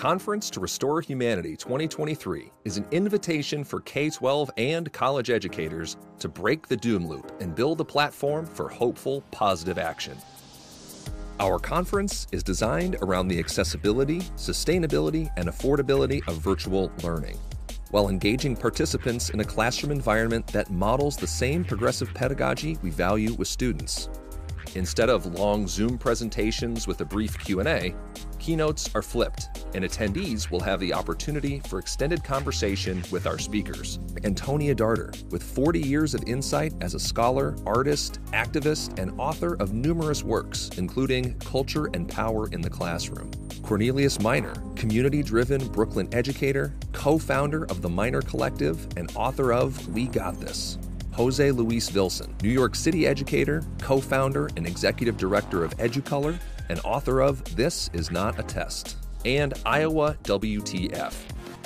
Conference to Restore Humanity 2023 is an invitation for K 12 and college educators to break the doom loop and build a platform for hopeful, positive action. Our conference is designed around the accessibility, sustainability, and affordability of virtual learning, while engaging participants in a classroom environment that models the same progressive pedagogy we value with students. Instead of long Zoom presentations with a brief Q&A, keynotes are flipped, and attendees will have the opportunity for extended conversation with our speakers. Antonia Darder, with 40 years of insight as a scholar, artist, activist, and author of numerous works, including Culture and Power in the Classroom. Cornelius Minor, community driven Brooklyn educator, co founder of the Minor Collective, and author of We Got This. Jose Luis Vilson, New York City educator, co founder and executive director of Educolor, and author of This Is Not a Test, and Iowa WTF,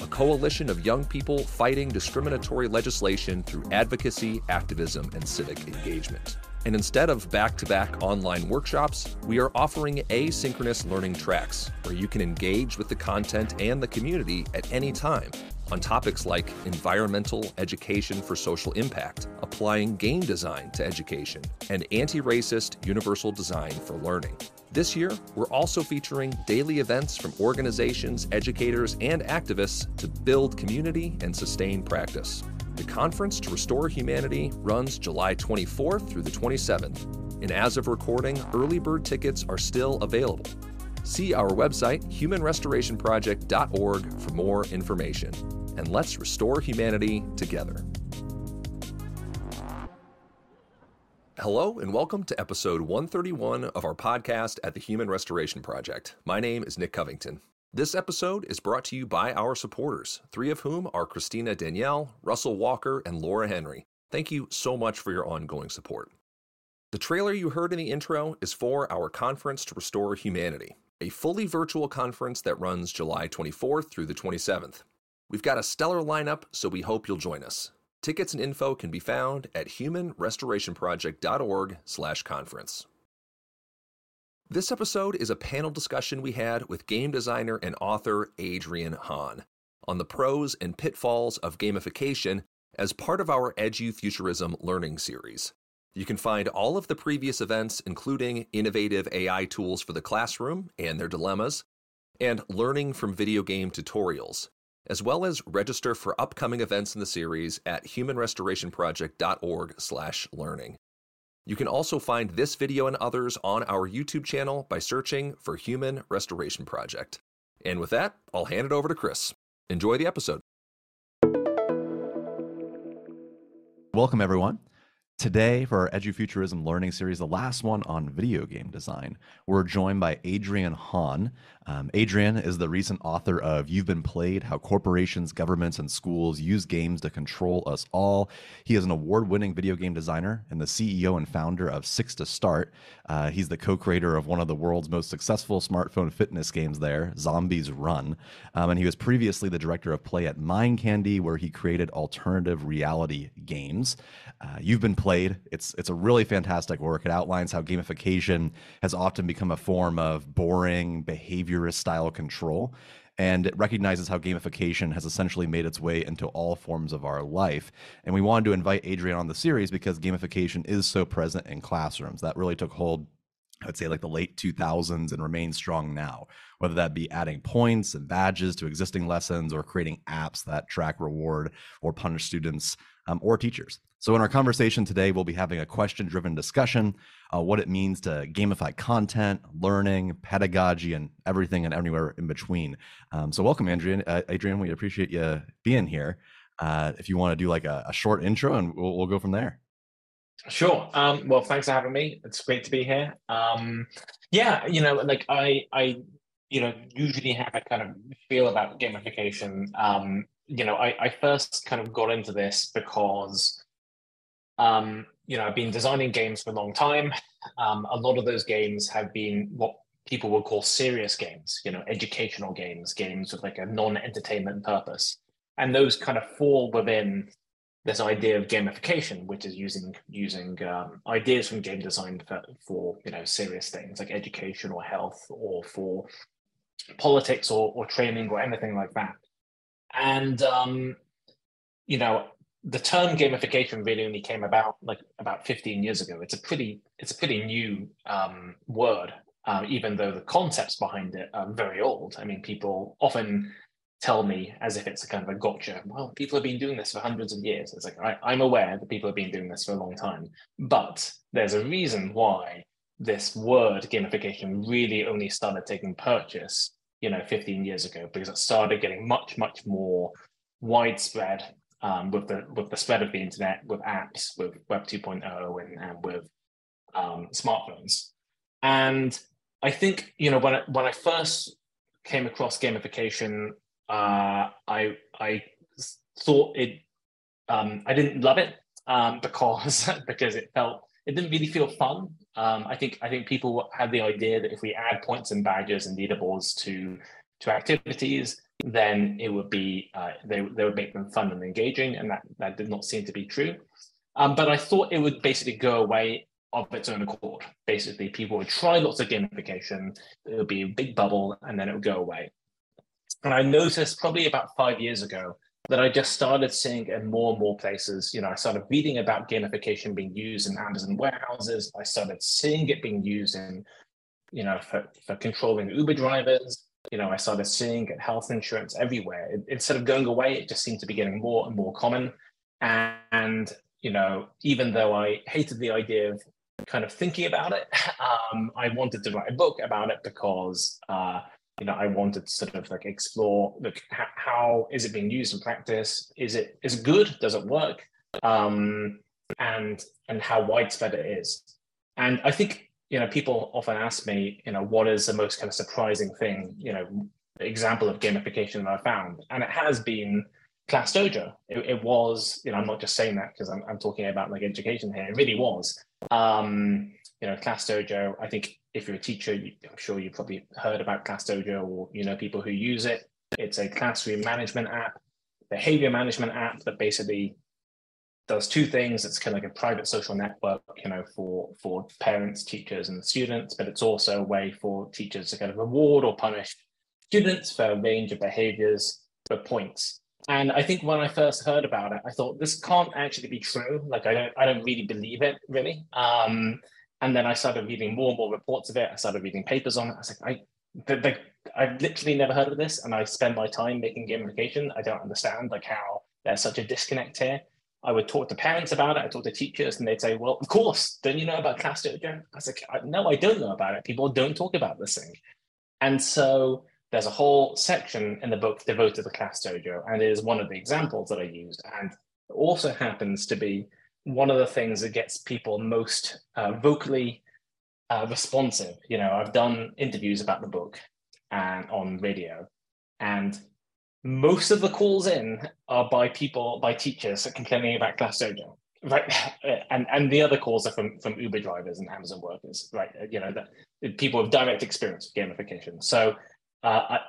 a coalition of young people fighting discriminatory legislation through advocacy, activism, and civic engagement. And instead of back to back online workshops, we are offering asynchronous learning tracks where you can engage with the content and the community at any time on topics like environmental education for social impact, applying game design to education, and anti racist universal design for learning. This year, we're also featuring daily events from organizations, educators, and activists to build community and sustain practice. The Conference to Restore Humanity runs July 24th through the 27th, and as of recording, early bird tickets are still available. See our website, humanrestorationproject.org, for more information. And let's restore humanity together. Hello, and welcome to episode 131 of our podcast at the Human Restoration Project. My name is Nick Covington. This episode is brought to you by our supporters, three of whom are Christina Danielle, Russell Walker, and Laura Henry. Thank you so much for your ongoing support. The trailer you heard in the intro is for our Conference to Restore Humanity, a fully virtual conference that runs July 24th through the 27th. We've got a stellar lineup, so we hope you'll join us. Tickets and info can be found at humanrestorationproject.org/conference. This episode is a panel discussion we had with game designer and author Adrian Hon on the pros and pitfalls of gamification as part of our EduFuturism learning series. You can find all of the previous events, including innovative AI tools for the classroom and their dilemmas, and learning from video game tutorials, as well as register for upcoming events in the series at humanrestorationproject.org/learning. You can also find this video and others on our YouTube channel by searching for Human Restoration Project. And with that, I'll hand it over to Chris. Enjoy the episode. Welcome, everyone. Today, for our EduFuturism learning series, the last one on video game design, we're joined by Adrian Hon. Um, Adrian is the recent author of You've Been Played How Corporations, Governments, and Schools Use Games to Control Us All. He is an award winning video game designer and the CEO and founder of Six to Start. Uh, he's the co creator of one of the world's most successful smartphone fitness games there, Zombies Run. Um, and he was previously the director of play at Mind Candy, where he created alternative reality games. Uh, you've been played. It's it's a really fantastic work. It outlines how gamification has often become a form of boring behaviorist style control, and it recognizes how gamification has essentially made its way into all forms of our life. And we wanted to invite Adrian on the series because gamification is so present in classrooms. That really took hold I'd say like the late 2000s and remains strong now, whether that be adding points and badges to existing lessons or creating apps that track reward or punish students um, or teachers. So, in our conversation today, we'll be having a question driven discussion uh, what it means to gamify content, learning, pedagogy, and everything and everywhere in between. Um, so, welcome, Adrian. Uh, Adrian, we appreciate you being here. Uh, if you want to do like a, a short intro, and we'll, we'll go from there. Sure. Um, well, thanks for having me. It's great to be here. Um, yeah, you know, like I, I, you know, usually have a kind of feel about gamification. Um, you know, I, I first kind of got into this because, um, you know, I've been designing games for a long time. Um, a lot of those games have been what people would call serious games, you know, educational games, games with like a non-entertainment purpose. And those kind of fall within this idea of gamification, which is using using um, ideas from game design for, for you know serious things like education or health or for politics or, or training or anything like that. And um, you know, the term gamification really only came about like about 15 years ago. It's a pretty it's a pretty new um, word, uh, even though the concepts behind it are very old. I mean, people often tell me as if it's a kind of a gotcha. Well, people have been doing this for hundreds of years. It's like I, I'm aware that people have been doing this for a long time, but there's a reason why this word gamification really only started taking purchase, you know, 15 years ago because it started getting much much more widespread um, with the with the spread of the internet, with apps, with Web 2.0, and, and with um, smartphones. And I think you know when I, when I first came across gamification, uh, I I thought it um, I didn't love it um, because because it felt it didn't really feel fun. Um, I think I think people had the idea that if we add points and badges and leaderboards to to activities, then it would be uh, they, they would make them fun and engaging, and that that did not seem to be true. Um, but I thought it would basically go away of its own accord. Basically, people would try lots of gamification, it would be a big bubble, and then it would go away. And I noticed probably about five years ago that I just started seeing in more and more places. You know, I started reading about gamification being used in Amazon warehouses. I started seeing it being used in, you know, for, for controlling Uber drivers you know, I started seeing it health insurance everywhere. It, instead of going away, it just seemed to be getting more and more common. And, and, you know, even though I hated the idea of kind of thinking about it, um, I wanted to write a book about it because, uh, you know, I wanted to sort of like explore, look, how, how is it being used in practice? Is it is it good? Does it work? Um, and and how widespread it is. And I think you know, people often ask me, you know, what is the most kind of surprising thing, you know, example of gamification that I found, and it has been Class Dojo. It, it was, you know, I'm not just saying that because I'm, I'm talking about like education here. It really was. Um, you know, Class Dojo. I think if you're a teacher, you, I'm sure you've probably heard about Class Dojo or you know people who use it. It's a classroom management app, behavior management app that basically does two things. It's kind of like a private social network, you know, for for parents, teachers, and students, but it's also a way for teachers to kind of reward or punish students for a range of behaviors for points. And I think when I first heard about it, I thought this can't actually be true. Like I don't I don't really believe it really. Um, and then I started reading more and more reports of it. I started reading papers on it. I was like, I the, the, I've literally never heard of this, and I spend my time making gamification. I don't understand like how there's such a disconnect here. I would talk to parents about it. I talk to teachers, and they'd say, "Well, of course, don't you know about Class Dojo?" I was like, "No, I don't know about it. People don't talk about this thing." And so there's a whole section in the book devoted to Class Dojo, and it is one of the examples that I used, and also happens to be one of the things that gets people most uh, vocally uh, responsive. You know, I've done interviews about the book and on radio, and most of the calls in are by people, by teachers complaining about Class Dojo. Right, and and the other calls are from from Uber drivers and Amazon workers, right? You know that people with direct experience with gamification. So, uh, I,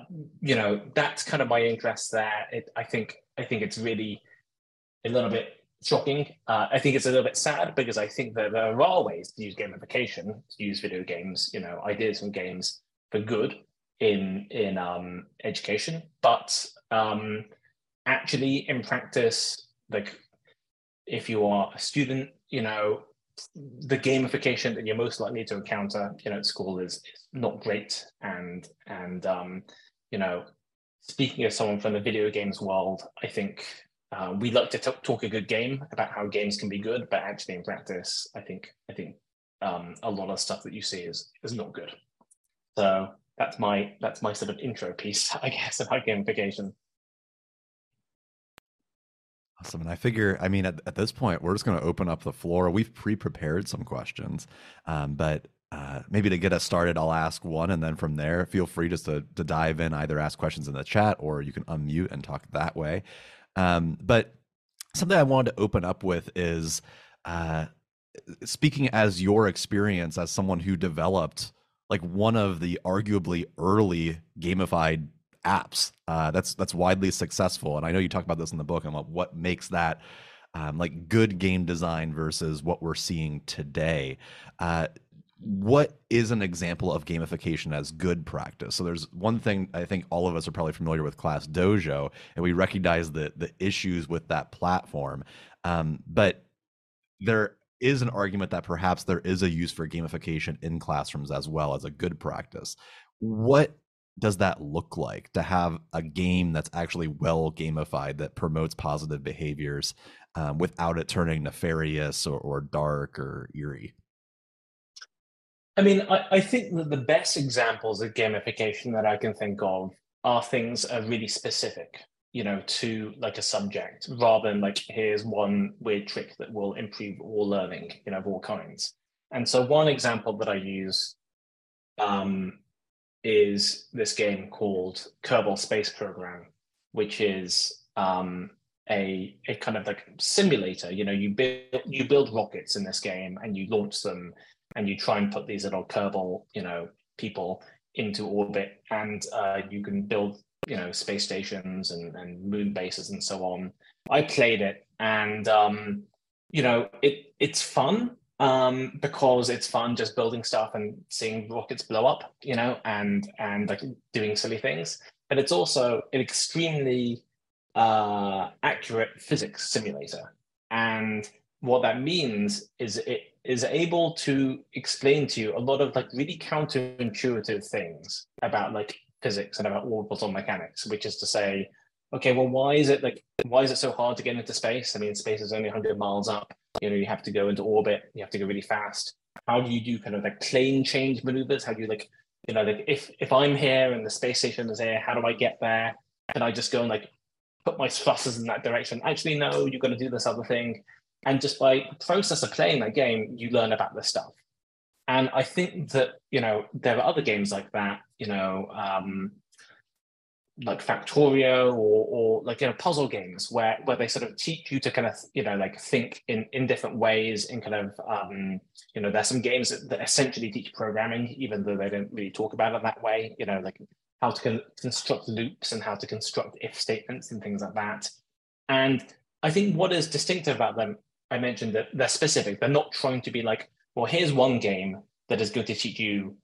you know, that's kind of my interest there. It, I think I think it's really a little bit shocking. Uh, I think it's a little bit sad because I think that there are ways to use gamification, to use video games, you know, ideas from games for good in in um, education, but um, actually in practice, like if you are a student, you know, the gamification that you're most likely to encounter, you know, at school is, not great. And and um, you know, speaking as someone from the video games world, I think uh, we like to t- talk a good game about how games can be good, but actually in practice, I think I think um, a lot of stuff that you see is is not good. So that's my that's my sort of intro piece, I guess, about gamification. Awesome. And I figure, I mean, at, at this point, we're just going to open up the floor. We've pre prepared some questions, um, but uh, maybe to get us started, I'll ask one. And then from there, feel free just to, to dive in, either ask questions in the chat or you can unmute and talk that way. Um, but something I wanted to open up with is uh, speaking as your experience as someone who developed like one of the arguably early gamified apps uh, that's that's widely successful. And i know you talk about this in the book and what makes that um, like good game design versus what we're seeing today. Uh, what is an example of gamification as good practice? So there's one thing I think all of us are probably familiar with Class Dojo, and we recognize the the issues with that platform. Um, but there is an argument that perhaps there is a use for gamification in classrooms as well as a good practice. What does that look like to have a game that's actually well gamified that promotes positive behaviors um, without it turning nefarious or, or dark or eerie? I mean, I, I think that the best examples of gamification that I can think of are things that are really specific, you know, to like a subject, rather than like here's one weird trick that will improve all learning, you know, of all kinds. And so one example that I use um, is this game called Kerbal Space Program, which is um, a a kind of like simulator. You know, you build you build rockets in this game and you launch them and you try and put these little Kerbal, you know, people into orbit, and uh, you can build, you know, space stations and, and moon bases and so on. I played it, and um, you know, it it's fun um, because it's fun just building stuff and seeing rockets blow up, you know, and and like doing silly things. But it's also an extremely uh, accurate physics simulator, and what that means is it is able to explain to you a lot of like really counterintuitive things about like physics and about orbital mechanics, which is to say, okay, well, why is it like why is it so hard to get into space? I mean, space is only 100 miles up. You know, you have to go into orbit. You have to go really fast. How do you do kind of like plane change maneuvers? How do you like, you know, like if if I'm here and the space station is here, how do I get there? Can I just go and like put my thrusters in that direction? Actually, no, you're going to do this other thing. And just by the process of playing that game, you learn about this stuff. And I think that, you know, there are other games like that, you know, um, like Factorio or, or like, you know, puzzle games where, where they sort of teach you to kind of, you know, like think in, in different ways in kind of, um, you know, there's some games that, that essentially teach programming, even though they don't really talk about it that way, you know, like how to con- construct loops and how to construct if statements and things like that. And I think what is distinctive about them I mentioned that they're specific. They're not trying to be like, well, here's one game that is going to teach you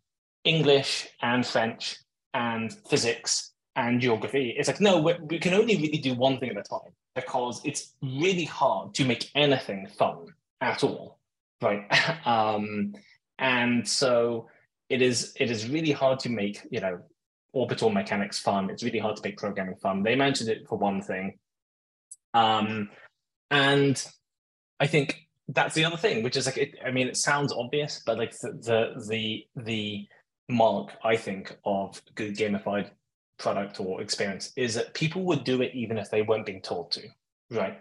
English and French and physics and geography. It's like, no, we can only really do one thing at a time because it's really hard to make anything fun at all, right? um, and so it is. It is really hard to make, you know, orbital mechanics fun. It's really hard to make programming fun. They mentioned it for one thing. Um, and I think that's the other thing, which is like, it, I mean, it sounds obvious, but like the, the, the, the mark, I think, of good gamified product or experience is that people would do it even if they weren't being told to, right?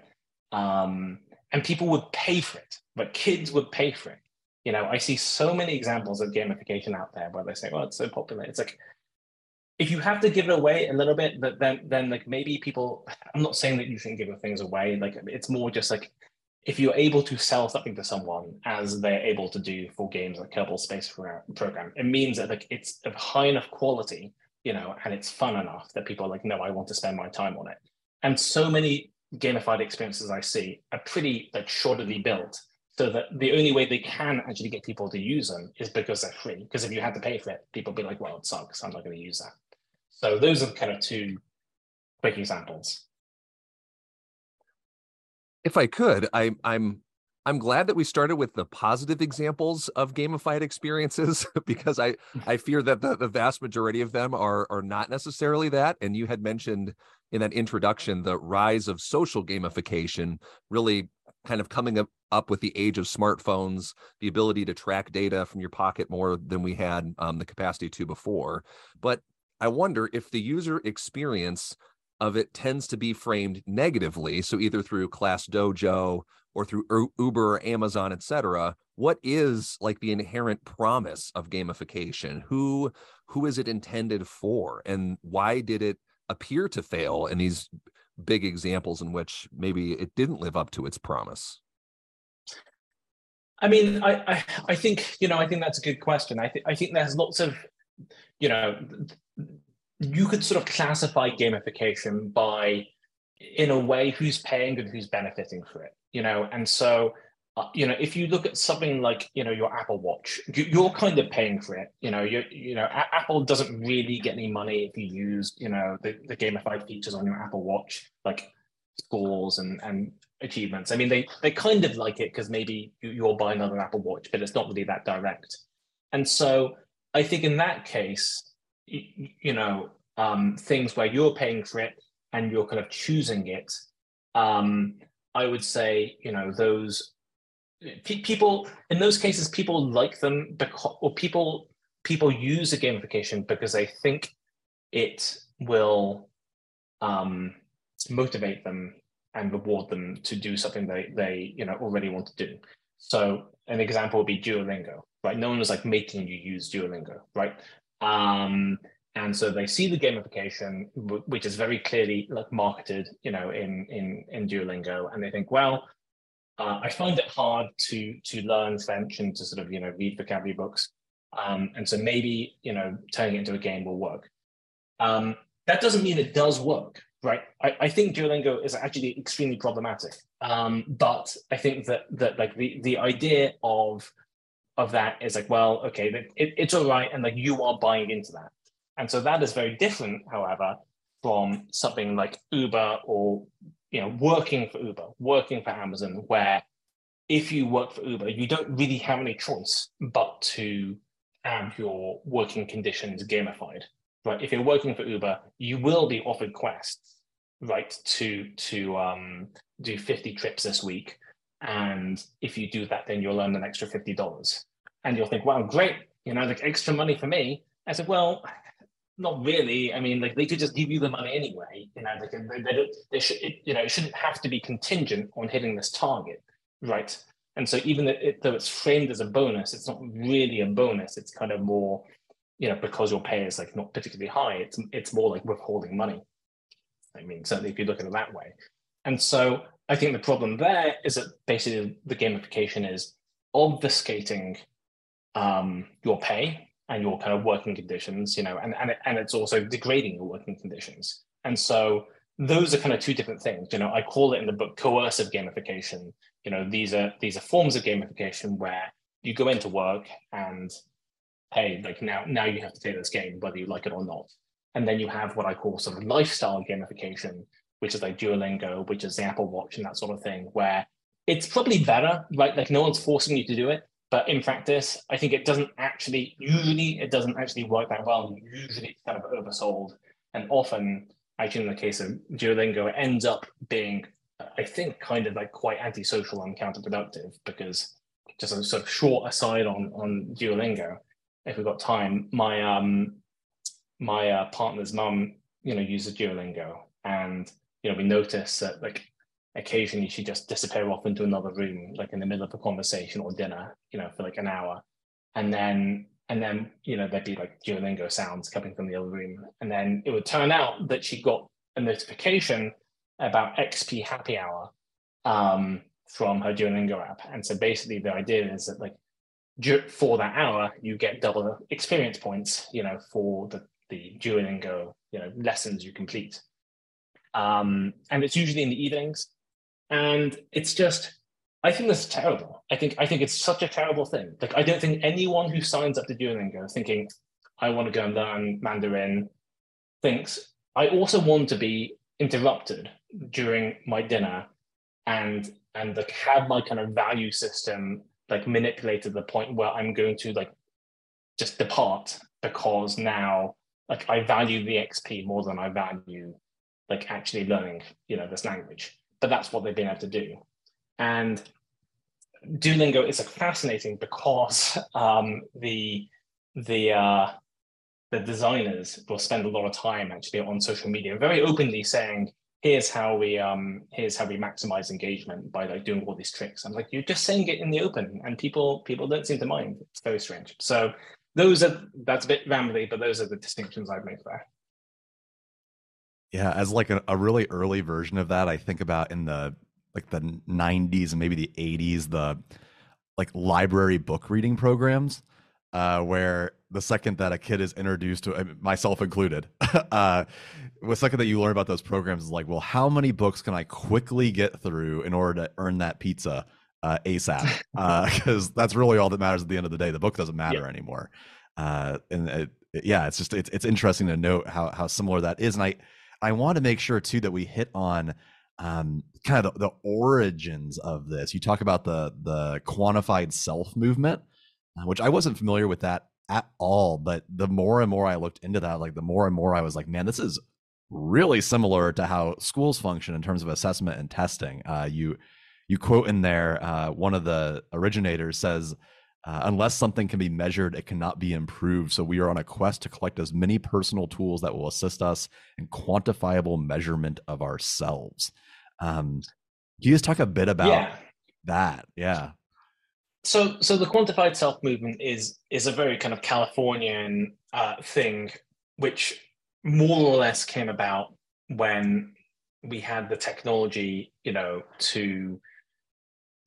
Um, and people would pay for it, but kids would pay for it. You know, I see so many examples of gamification out there where they say, "Well, it's so popular." It's like if you have to give it away a little bit, but then then like maybe people. I'm not saying that you shouldn't give things away. Like it's more just like if you're able to sell something to someone as they're able to do for games like Kerbal Space Program, it means that like it's of high enough quality, you know, and it's fun enough that people are like, no, I want to spend my time on it. And so many gamified experiences I see are pretty like shoddily built, so that the only way they can actually get people to use them is because they're free. Because if you had to pay for it, people would be like, well, it sucks. I'm not going to use that. So those are kind of two quick examples if I could, I, I'm I'm glad that we started with the positive examples of gamified experiences because I I fear that the, the vast majority of them are are not necessarily that. And you had mentioned in that introduction the rise of social gamification really kind of coming up, up with the age of smartphones, the ability to track data from your pocket more than we had um, the capacity to before. But I wonder if the user experience of it tends to be framed negatively. So either through Class Dojo or through Uber or Amazon, et cetera. What is like the inherent promise of gamification? Who who is it intended for, and why did it appear to fail in these big examples in which maybe it didn't live up to its promise? I mean, I, I, I think you know, I think that's a good question. I think I think there's lots of, you know, you could sort of classify gamification by in a way who's paying and who's benefiting for it you know and so uh, you know, if you look at something like you know your Apple Watch, you, are kind of paying for it. You know, you you know, Apple doesn't really get any money if you use you know the, the gamified features on your Apple Watch, like scores and and achievements. I mean, they they kind of like it because maybe you, you'll buy another Apple Watch, but it's not really that direct. And so I think in that case, you, know, um, things where you're paying for it and you're kind of choosing it, um, I would say, you know, those people in those cases, people like them because, or people people use a gamification because they think it will um, motivate them and reward them to do something they they you know already want to do. So an example would be Duolingo, right? No one is like making you use Duolingo, right? Um, and so they see the gamification, which is very clearly like marketed, you know, in in in Duolingo, and they think, well, uh, I find it hard to to learn French and to sort of you know read vocabulary books, um, and so maybe you know turning it into a game will work. Um, that doesn't mean it does work, right? I, I think Duolingo is actually extremely problematic. Um, but I think that that like the the idea of of that is like, well, okay, it, it's all right, and like you are buying into that, and so that is very different, however, from something like Uber or you know working for Uber, working for Amazon, where if you work for Uber, you don't really have any choice but to have your working conditions gamified right? If you're working for Uber, you will be offered quests, right, to to um, do 50 trips this week. And if you do that, then you'll earn an extra $50. And you'll think, wow, great, you know, like extra money for me. I said, well, not really. I mean, like they could just give you the money anyway. You know, can, they, they, they should, it, you know, it shouldn't have to be contingent on hitting this target, right? And so even though, it, though it's framed as a bonus, it's not really a bonus. It's kind of more you know, because your pay is like not particularly high, it's it's more like withholding money. I mean, certainly if you look at it that way. And so I think the problem there is that basically the gamification is obfuscating um, your pay and your kind of working conditions, you know, and and, and it's also degrading your working conditions. And so those are kind of two different things. You know, I call it in the book coercive gamification. You know, these are these are forms of gamification where you go into work and hey, like now now you have to play this game whether you like it or not. And then you have what I call sort of lifestyle gamification, which is like Duolingo, which is the Apple Watch and that sort of thing, where it's probably better, right? Like no one's forcing you to do it, but in practice, I think it doesn't actually. Usually, it doesn't actually work that well. Usually, it's kind of oversold, and often, actually, in the case of Duolingo, it ends up being, I think, kind of like quite antisocial and counterproductive because just a sort of short aside on on Duolingo if we've got time, my um my uh, partner's mum, you know, uses Duolingo, and you know, we notice that like occasionally she'd just disappear off into another room, like in the middle of a conversation or dinner, you know, for like an hour, and then and then you know there'd be like Duolingo sounds coming from the other room, and then it would turn out that she got a notification about XP Happy Hour um, from her Duolingo app, and so basically the idea is that like for that hour, you get double experience points, you know, for the, the Duolingo, you know, lessons you complete. Um, and it's usually in the evenings. And it's just, I think this is terrible. I think I think it's such a terrible thing. Like I don't think anyone who signs up to Duolingo thinking, I want to go and learn Mandarin, thinks I also want to be interrupted during my dinner and and like have my kind of value system like manipulated to the point where I'm going to like just depart because now like I value the XP more than I value like actually learning, you know, this language. But that's what they've been able to do. And Duolingo is like fascinating because um, the the uh, the designers will spend a lot of time actually on social media, very openly saying, here's how we um here's how we maximize engagement by like doing all these tricks. I'm like you're just saying it in the open and people people don't seem to mind. It's very strange. So those are that's a bit rambly but those are the distinctions i've made there yeah as like a, a really early version of that i think about in the like the 90s and maybe the 80s the like library book reading programs uh, where the second that a kid is introduced to myself included uh, the second that you learn about those programs is like well how many books can i quickly get through in order to earn that pizza uh, ASAP because uh, that's really all that matters at the end of the day. The book doesn't matter Yeah. anymore. Uh, and it, yeah, it's just it's it's interesting to note how how similar that is. And I I want to make sure too that we hit on um, kind of the, the origins of this. You talk about the the quantified self movement, uh, which I wasn't familiar with that at all. But the more and more I looked into that, like the more and more I was like, man, this is really similar to how schools function in terms of assessment and testing. Uh, you you quote in there uh, one of the originators says. Uh, unless something can be measured, it cannot be improved. So we are on a quest to collect as many personal tools that will assist us in quantifiable measurement of ourselves. Um, can you just talk a bit about yeah. that? Yeah. So, so the quantified self movement is is a very kind of Californian uh, thing, which more or less came about when we had the technology, you know, to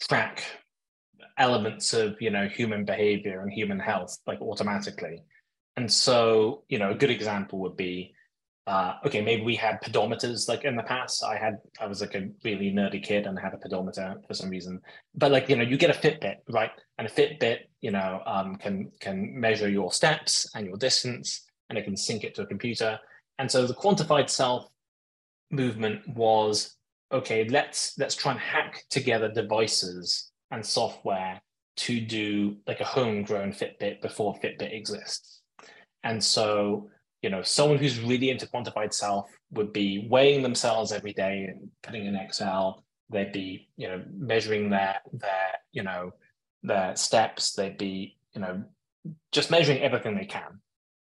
track elements of you know human behavior and human health like automatically. And so, you know, a good example would be uh, okay, maybe we had pedometers like in the past. I had, I was like a really nerdy kid and i had a pedometer for some reason. But like, you know, you get a Fitbit, right? And a Fitbit, you know, um, can can measure your steps and your distance, and it can sync it to a computer. And so the quantified self movement was okay. Let's let's try and hack together devices and software to do like a homegrown Fitbit before Fitbit exists. And so you know, someone who's really into quantified self would be weighing themselves every day and putting in Excel. They'd be, you know, measuring their their, you know, their steps. They'd be, you know, just measuring everything they can.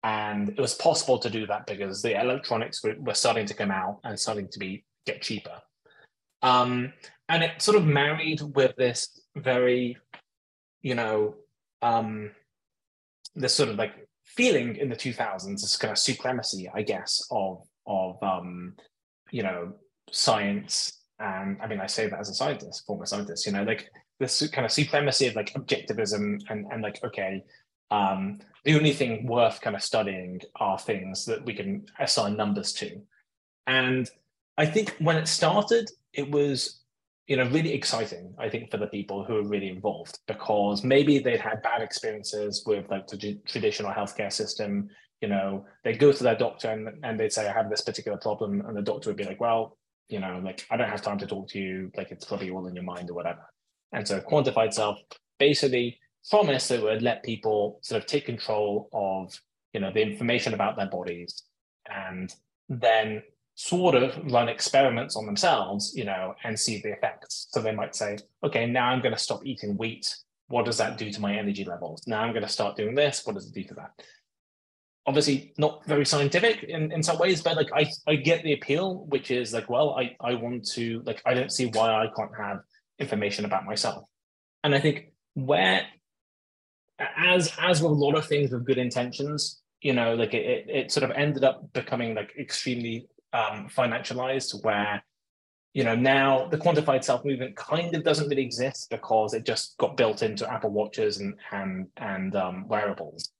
And it was possible to do that because the electronics were, were starting to come out and starting to be get cheaper. Um, and it sort of married with this very, you know, um, this sort of like feeling in the 2000s this kind of supremacy i guess of of um you know science. And i mean i say that as a scientist former scientist you know like this kind of supremacy of like objectivism and and like okay um the only thing worth kind of studying are things that we can assign numbers to. And i think when it started it was you know really exciting i think for the people who are really involved because maybe they'd had bad experiences with like the traditional healthcare system you know they go to their doctor and, and they'd say i have this particular problem and the doctor would be like well you know like i don't have time to talk to you like it's probably all in your mind or whatever. And so quantified self basically promised that would let people sort of take control of you know the information about their bodies and then sort of run experiments on themselves, you know, and see the effects. So they might say, okay, now I'm going to stop eating wheat. What does that do to my energy levels? Now I'm going to start doing this. What does it do to that? Obviously, not very scientific in, in some ways, but like I, I get the appeal, which is like, well, I, I want to, like, I don't see why I can't have information about myself. And I think where, as as with a lot of things with good intentions, you know, like it, it, it sort of ended up becoming like extremely um, financialized where you know now the quantified self movement kind of doesn't really exist because it just got built into apple watches and and and um, wearables.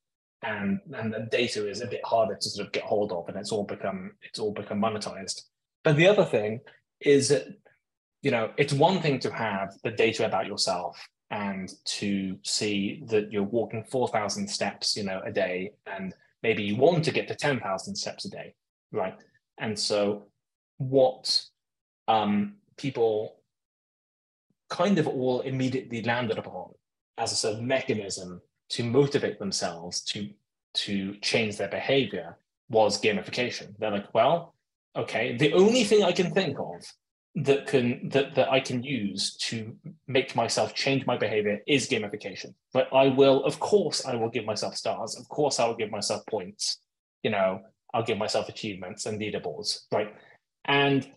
And and the data is a bit harder to sort of get hold of and it's all become it's all become monetized. But the other thing is that you know it's one thing to have the data about yourself and to see that you're walking 4000 steps you know a day and maybe you want to get to 10000 steps a day right and so, what um, people kind of all immediately landed upon as a sort of mechanism to motivate themselves to to change their behavior was gamification. They're like, well, okay, the only thing I can think of that can that that I can use to make myself change my behavior is gamification. But I will, of course, I will give myself stars. Of course, I will give myself points. You know, I'll give myself achievements and leaderboards, right? And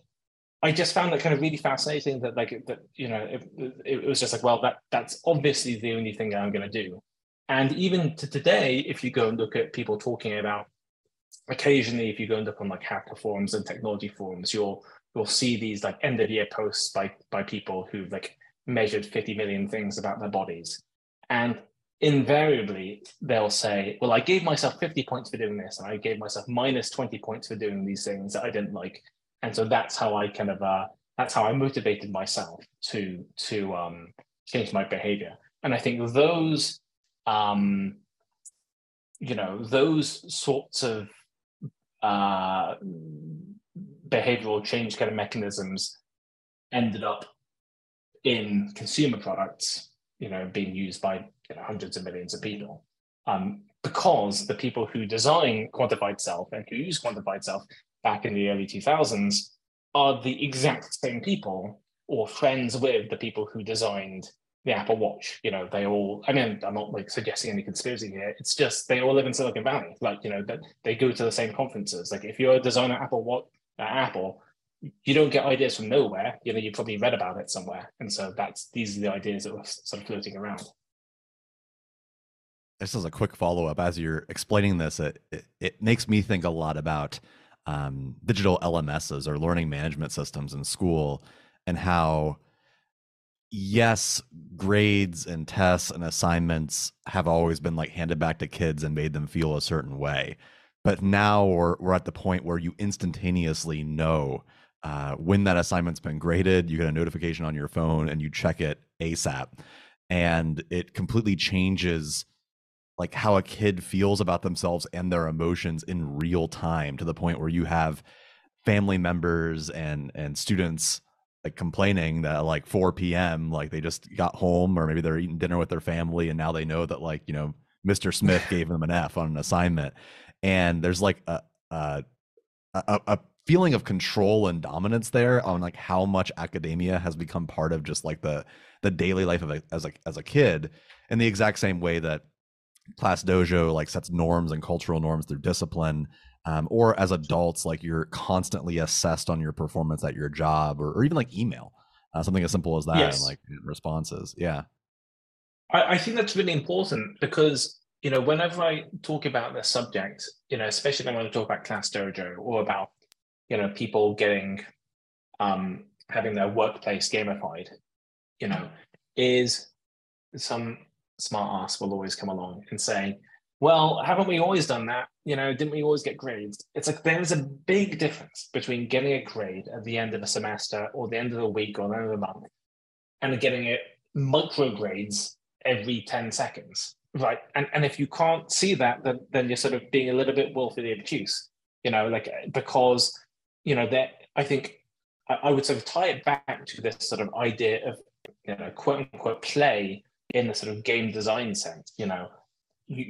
I just found that kind of really fascinating that like that you know it, it was just like well that that's obviously the only thing I'm going to do, and even to today, if you go and look at people talking about, occasionally if you go and look on like hacker forums and technology forums, you'll you'll see these like end of year posts by by people who've like measured 50 million things about their bodies, and invariably they'll say, well, I gave myself 50 points for doing this, and I gave myself minus 20 points for doing these things that I didn't like. And so that's how I kind of uh that's how I motivated myself to to um change my behavior. And I think those, um, you know, those sorts of uh, behavioral change kind of mechanisms ended up in consumer products, you know, being used by you know, hundreds of millions of people. Um, because the people who design quantified self and who use quantified self back in the early 2000s are the exact same people or friends with the people who designed the Apple Watch. You know, they all, I mean, I'm not like suggesting any conspiracy here. It's just they all live in Silicon Valley. Like, you know, that they go to the same conferences. Like if you're a designer Apple Watch at Apple, you don't get ideas from nowhere. You know, you probably read about it somewhere. And so that's these are the ideas that were sort of floating around. This is a quick follow up. As you're explaining this, it, it, it makes me think a lot about um, digital LMSs or learning management systems in school and how yes grades and tests and assignments have always been like handed back to kids and made them feel a certain way but now we're, we're at the point where you instantaneously know uh, when that assignment's been graded you get a notification on your phone and you check it asap and it completely changes like how a kid feels about themselves and their emotions in real time to the point where you have family members and and students like complaining that like 4 p.m. like they just got home or maybe they're eating dinner with their family and now they know that like you know Mr. Smith gave them an F on an assignment and there's like a a, a, feeling of control and dominance there on like how much academia has become part of just like the the daily life of a, as a as a kid in the exact same way that class dojo like sets norms and cultural norms through discipline um, or as adults like you're constantly assessed on your performance at your job or, or even like email uh, something as simple as that yes. and like responses. Yeah. I, I think that's really important because you know whenever i talk about this subject you know especially when i talk about class dojo or about you know people getting um having their workplace gamified you know is some smart ass will always come along and say, well, haven't we always done that? You know, didn't we always get grades? It's like there's a big difference between getting a grade at the end of a semester or the end of a week or the end of a month and getting it micro grades every 10 seconds. Right. And and if you can't see that, then then you're sort of being a little bit willfully obtuse, you know, like because, you know, that I think I, I would sort of tie it back to this sort of idea of you know, quote unquote play in the sort of game design sense. You know, you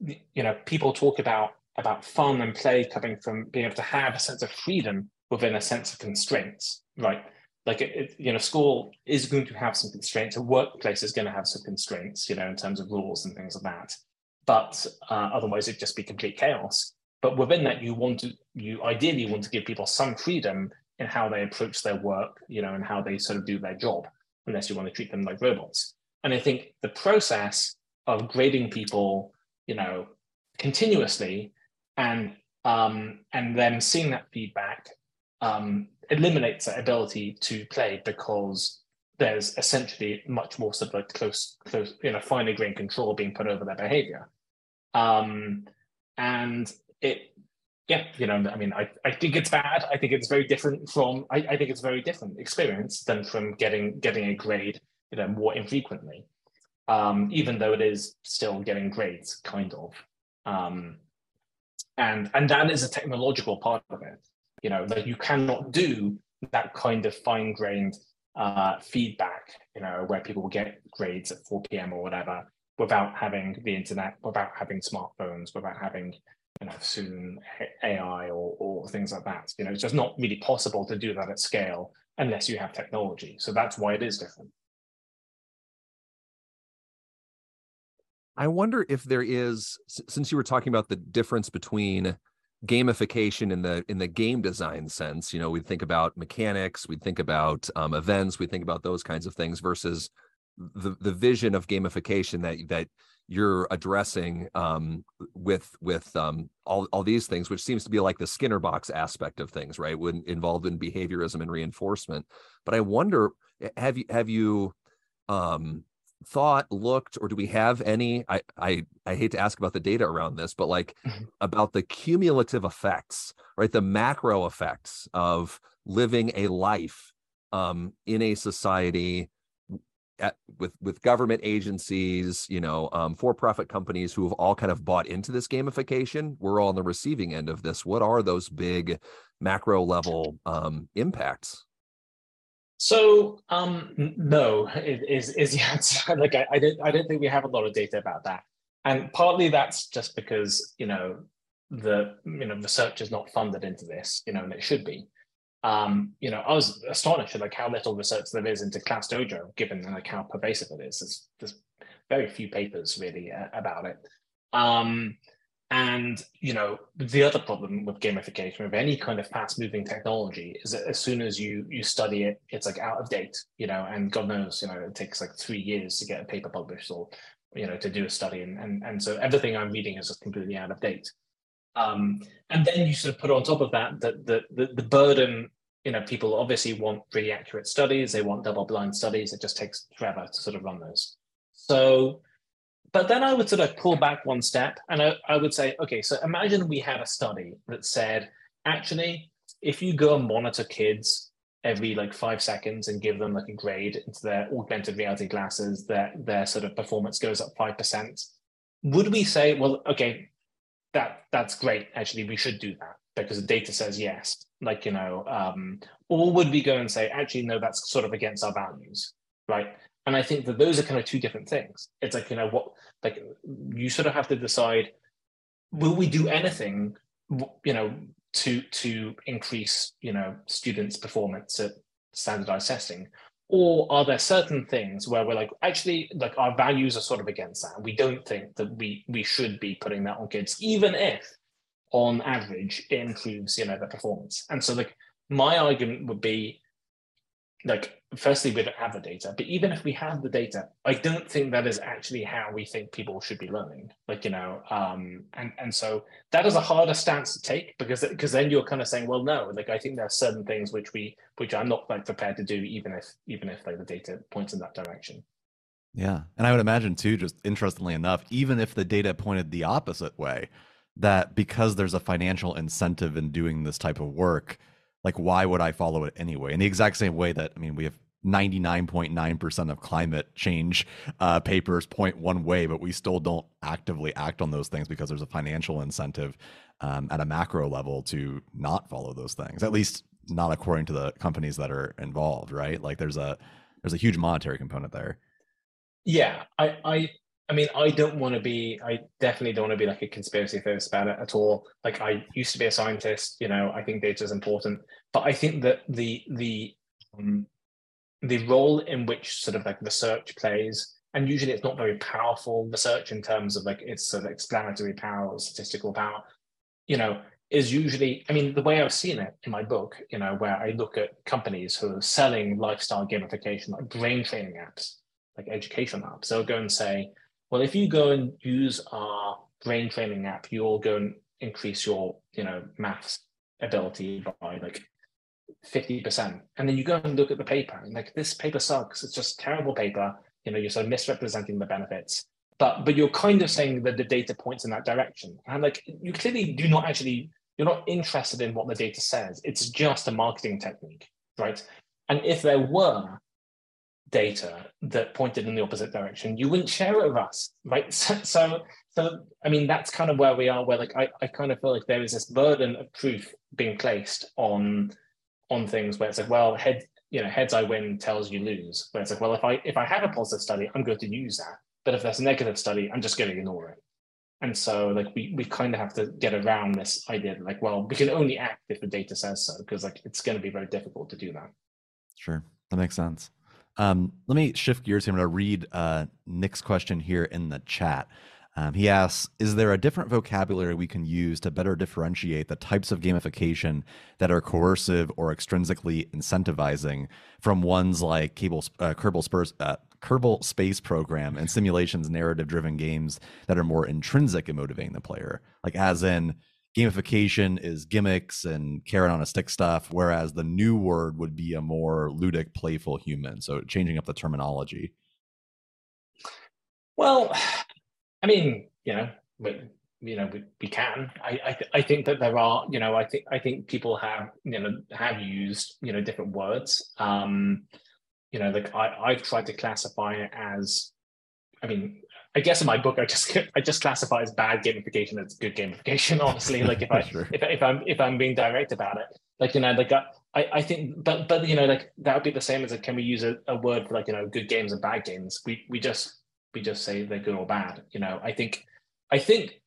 you you know people talk about about fun and play coming from being able to have a sense of freedom within a sense of constraints, right? Like it, it, you know, school is going to have some constraints. A workplace is going to have some constraints, you know, in terms of rules and things like that. But uh, otherwise, it'd just be complete chaos. But within that, you want to, you ideally want to give people some freedom in how they approach their work, you know, and how they sort of do their job, unless you want to treat them like robots. And I think the process of grading people, you know, continuously and um, and then seeing that feedback um, eliminates that ability to play because there's essentially much more sort of like close, close, you know, finer grained control being put over their behavior. Um, and it, yeah, you know, I mean, I, I think it's bad. I think it's very different from, I, I think it's very different experience than from getting getting a grade you know, more infrequently, um, even though it is still getting grades, kind of. Um, and and that is a technological part of it. You know, that you cannot do that kind of fine-grained uh, feedback. You know, where people will get grades at 4 p.m. or whatever without having the internet, without having smartphones, without having you know soon AI or or things like that. You know, it's just not really possible to do that at scale unless you have technology. So that's why it is different. I wonder if there is, since you were talking about the difference between gamification in the in the game design sense, you know, we think about mechanics, we think about um, events, we think about those kinds of things versus the the vision of gamification that that you're addressing um, with with um, all all these things, which seems to be like the Skinner box aspect of things, right? When involved in behaviorism and reinforcement. But I wonder, have you have you um, thought looked or do we have any i i i hate to ask about the data around this but like mm-hmm. about the cumulative effects right the macro effects of living a life um in a society at, with with government agencies, you know, um, for-profit companies who have all kind of bought into this gamification. We're all on the receiving end of this. What are those big macro level um, impacts? So um, no, is is the answer. like I, I don't I don't think we have a lot of data about that, and partly that's just because you know the you know research is not funded into this, you know, and it should be um, you know, I was astonished at like how little research there is into Class Dojo, given like how pervasive it is. There's, there's very few papers really uh, about it. Um, and you know, the other problem with gamification of any kind of fast-moving technology is that as soon as you you study it, it's like out of date. You know, and God knows, you know, it takes like three years to get a paper published or you know to do a study, and and and so everything I'm reading is just completely out of date. Um, and then you sort of put on top of that that the, the, the burden, you know, people obviously want really accurate studies, they want double blind studies, it just takes forever to sort of run those. So, but then I would sort of pull back one step and I, I would say, okay, so imagine we had a study that said, actually, if you go and monitor kids every like five seconds and give them like a grade into their augmented reality glasses, their their sort of performance goes up five percent. Would we say, well, okay, that that's great. Actually, we should do that because the data says yes. Like you know, um, or would we go and say actually no, that's sort of against our values, right? And I think that those are kind of two different things. It's like you know what, like you sort of have to decide: will we do anything, you know, to to increase you know students' performance at standardized testing, or are there certain things where we're like actually like our values are sort of against that. We don't think that we we should be putting that on kids even if on average it improves you know their performance. And so like my argument would be like firstly we don't have the data but even if we have the data i don't think that is actually how we think people should be learning like you know um and and so that is a harder stance to take because because then you're kind of saying well no like i think there are certain things which we which i'm not like prepared to do even if even if like the data points in that direction. Yeah. And i would imagine too just interestingly enough even if the data pointed the opposite way that because there's a financial incentive in doing this type of work like why would i follow it anyway? In the exact same way that i mean we have 99.9% of climate change uh, papers point one way but we still don't actively act on those things because there's a financial incentive um, at a macro level to not follow those things at least not according to the companies that are involved right? Like there's a there's a huge monetary component there. Yeah i i I mean, I don't want to be, I definitely don't want to be like a conspiracy theorist about it at all. Like I used to be a scientist, you know, I think data is important, but I think that the, the, um, the role in which sort of like research plays, and usually it's not very powerful research in terms of like its sort of explanatory power or statistical power, you know, is usually, I mean, the way I've seen it in my book, you know, where I look at companies who are selling lifestyle gamification, like brain training apps, like education apps, they'll go and say, well, if you go and use our brain training app, you'll go and increase your, you know, maths ability by like 50%. And then you go and look at the paper and like this paper sucks. It's just terrible paper. You know, you're sort of misrepresenting the benefits. But but you're kind of saying that the data points in that direction. And like you clearly do not actually, you're not interested in what the data says. It's just a marketing technique, right? And if there were data that pointed in the opposite direction, you wouldn't share it with us, right? So, so, so I mean, that's kind of where we are. Where like I, I kind of feel like there is this burden of truth being placed on on things where it's like, well, head, you know, heads I win, tails you lose. Where it's like, well, if I if I have a positive study, I'm going to use that. But if there's a negative study, I'm just going to ignore it. And so, like, we we kind of have to get around this idea that, like, well, we can only act if the data says so, because like it's going to be very difficult to do that. Sure, that makes sense. Um, let me shift gears here. I'm going to read uh, Nick's question here in the chat. Um, he asks Is there a different vocabulary we can use to better differentiate the types of gamification that are coercive or extrinsically incentivizing from ones like Cable, uh, Kerbal, Spurs, uh, Kerbal Space Program and simulations narrative driven games that are more intrinsic in motivating the player? Like, as in, gamification is gimmicks and carrot on a stick stuff, whereas the new word would be a more ludic, playful human. So changing up the terminology. Well, I mean, you know, we, you know, we, we can. I I, th- I think that there are, you know, I think I think people have, you know, have used, you know, different words. Um, you know, like I, I've tried to classify it as, I mean, I guess in my book, I just I just classify as bad gamification as good gamification. Honestly, like if I sure. if, if I'm if I'm being direct about it, like you know, like I I think, but but you know, like that would be the same as like, can we use a, a word for like you know good games and bad games? We we just we just say they're good or bad. You know, I think I think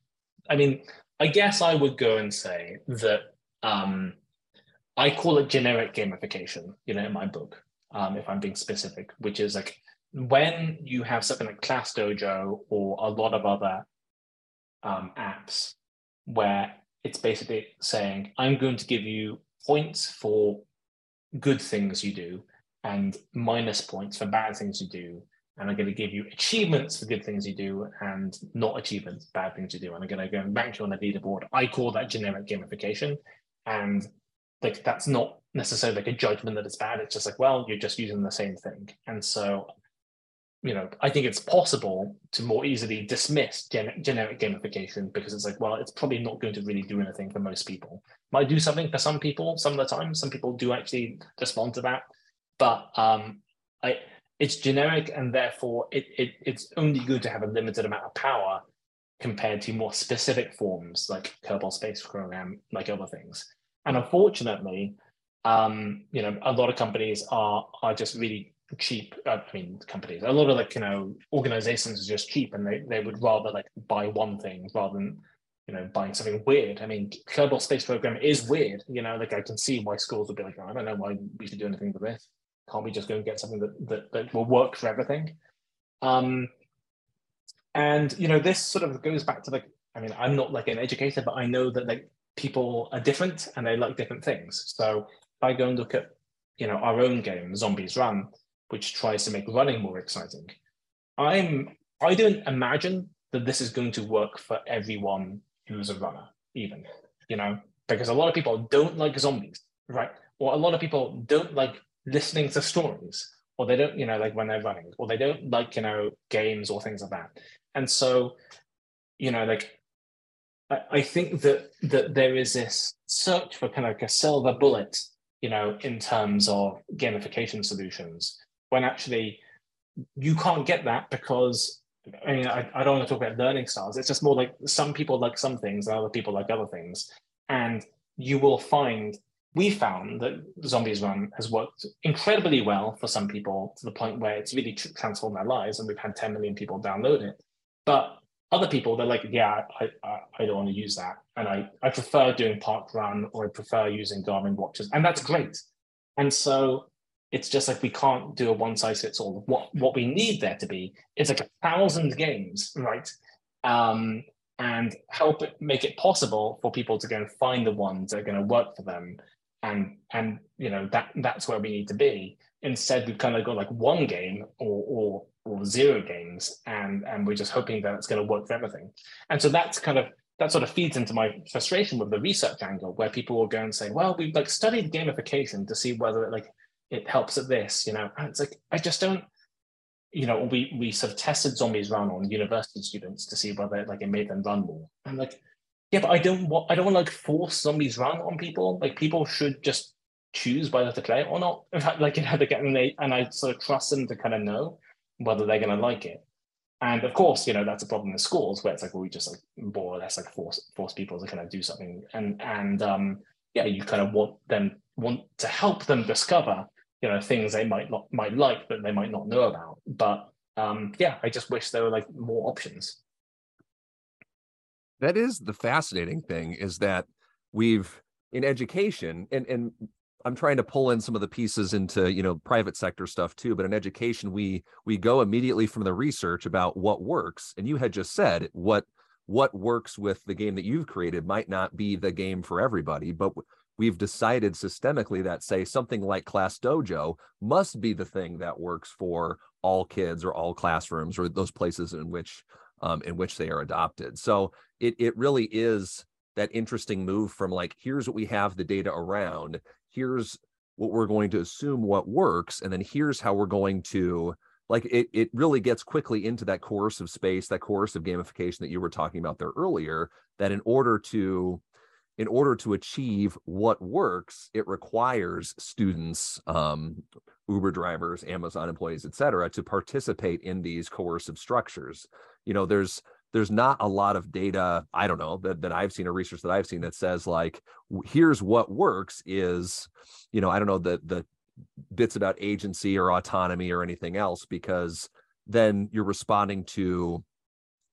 I mean I guess I would go and say that um I call it generic gamification. You know, in my book, um, if I'm being specific, which is like when you have something like Class Dojo or a lot of other um, apps where it's basically saying, I'm going to give you points for good things you do and minus points for bad things you do. And I'm going to give you achievements for good things you do and not achievements, bad things you do. And I'm going to go and rank you on the leaderboard. I call that generic gamification. And like that's not necessarily like a judgment that it's bad. It's just like, well, you're just using the same thing. And so you know, I think it's possible to more easily dismiss gen- generic gamification because it's like, well, it's probably not going to really do anything for most people. Might do something for some people some of the time. Some people do actually respond to that, but um, I, it's generic and therefore it, it it's only good to have a limited amount of power compared to more specific forms like Kerbal Space Program, like other things. And unfortunately, um, you know, a lot of companies are are just really cheap uh, i mean companies. A lot of like you know organizations are just cheap and they, they would rather like buy one thing rather than you know buying something weird. I mean kerbal space program is weird you know like i can see why schools would be like oh, i don't know why we should do anything with this. Can't we just go and get something that that, that will work for everything? Um and you know this sort of goes back to like i mean i'm not like an educator but i know that like people are different and they like different things. So if i go and look at you know our own game zombies run which tries to make running more exciting. I'm I don't imagine that this is going to work for everyone who's a runner, even, you know, because a lot of people don't like zombies, right? Or a lot of people don't like listening to stories, or they don't, you know, like when they're running, or they don't like, you know, games or things like that. And so, you know, like I, think that that there is this search for kind of like a silver bullet, you know, in terms of gamification solutions when actually you can't get that because I mean, I, I, don't want to talk about learning styles. It's just more like some people like some things and other people like other things. And you will find, we found that Zombies Run has worked incredibly well for some people to the point where it's really transformed their lives. And we've had 10 million people download it. But other people, they're like, yeah, I, I, I don't want to use that. And I, I prefer doing Park Run or I prefer using Garmin watches. And that's great. And so it's just like we can't do a one size fits all. What what we need there to be is like a thousand games, right? Um, and help it make it possible for people to go and find the ones that are going to work for them. And and you know that that's where we need to be. Instead, we've kind of got like one game or or or zero games, and and we're just hoping that it's going to work for everything. And so that's kind of that sort of feeds into my frustration with the research angle, where people will go and say, "Well, we've like studied gamification to see whether it like it helps at this, you know. And it's like I just don't, you know, we we sort of tested zombies run on university students to see whether like it made them run more. I'm like, yeah, but I don't want I don't want to like force zombies run on people. Like people should just choose whether to play it or not. In fact, like you know, they get and they and I sort of trust them to kind of know whether they're gonna like it. And of course, you know, that's a problem in schools where it's like, well, we just like more or less like force force people to kind of do something. And and um yeah, you kind of want them want to help them discover you know things they might not might like but they might not know about. But um yeah i just wish there were like more options. That is the fascinating thing is that we've in education and and i'm trying to pull in some of the pieces into you know private sector stuff too but in education we we go immediately from the research about what works. And you had just said what what works with the game that you've created might not be the game for everybody but we've decided systemically that say something like class dojo must be the thing that works for all kids or all classrooms or those places in which um, in which they are adopted. So it it really is that interesting move from like here's what we have the data around here's what we're going to assume what works and then here's how we're going to like it it really gets quickly into that coercive space that coercive gamification that you were talking about there earlier that in order to in order to achieve what works, it requires students um, Uber drivers, Amazon employees, et cetera, to participate in these coercive structures. You know, there's there's not a lot of data, I don't know, that, that I've seen or research that I've seen that says like, here's what works is, you know, I don't know the the bits about agency or autonomy or anything else, because then you're responding to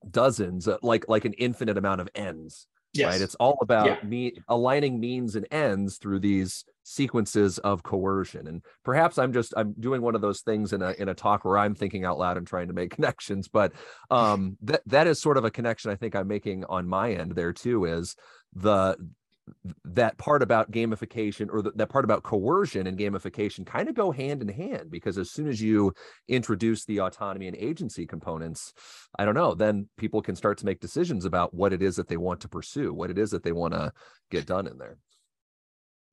dozens, uh, like like an infinite amount of ends Yes. Right. It's all about yeah. me aligning means and ends through these sequences of coercion. And perhaps I'm just I'm doing one of those things in a in a talk where I'm thinking out loud and trying to make connections. But um that that is sort of a connection I think I'm making on my end there too, is the that part about gamification or the, that part about coercion and gamification kind of go hand in hand because as soon as you introduce the autonomy and agency components i don't know then people can start to make decisions about what it is that they want to pursue what it is that they want to get done in there.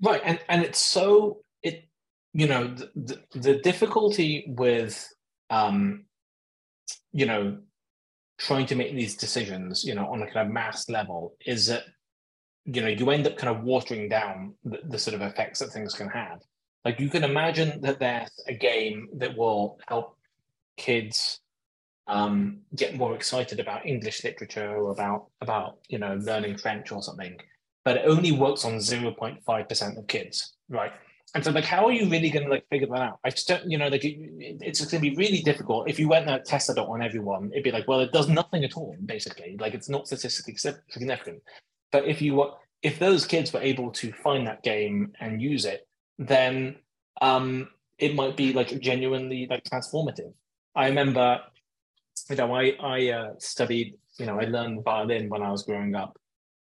Right and and it's so it you know the, the, the difficulty with um you know trying to make these decisions you know on a kind of mass level is that you know you end up kind of watering down the, the, sort of effects that things can have. Like you can imagine that there's a game that will help kids um, get more excited about english literature or about about you know learning french or something but it only works on 0.5% of kids right? And so like how are you really going to like figure that out? I just don't you know like it, it's going to be really difficult. If you went and tested it on everyone it'd be like well it does nothing at all basically. Like it's not statistically significant but if you were, if those kids were able to find that game and use it, then um, it might be like genuinely like transformative. I remember, you know, I I uh, studied, you know, I learned violin when I was growing up,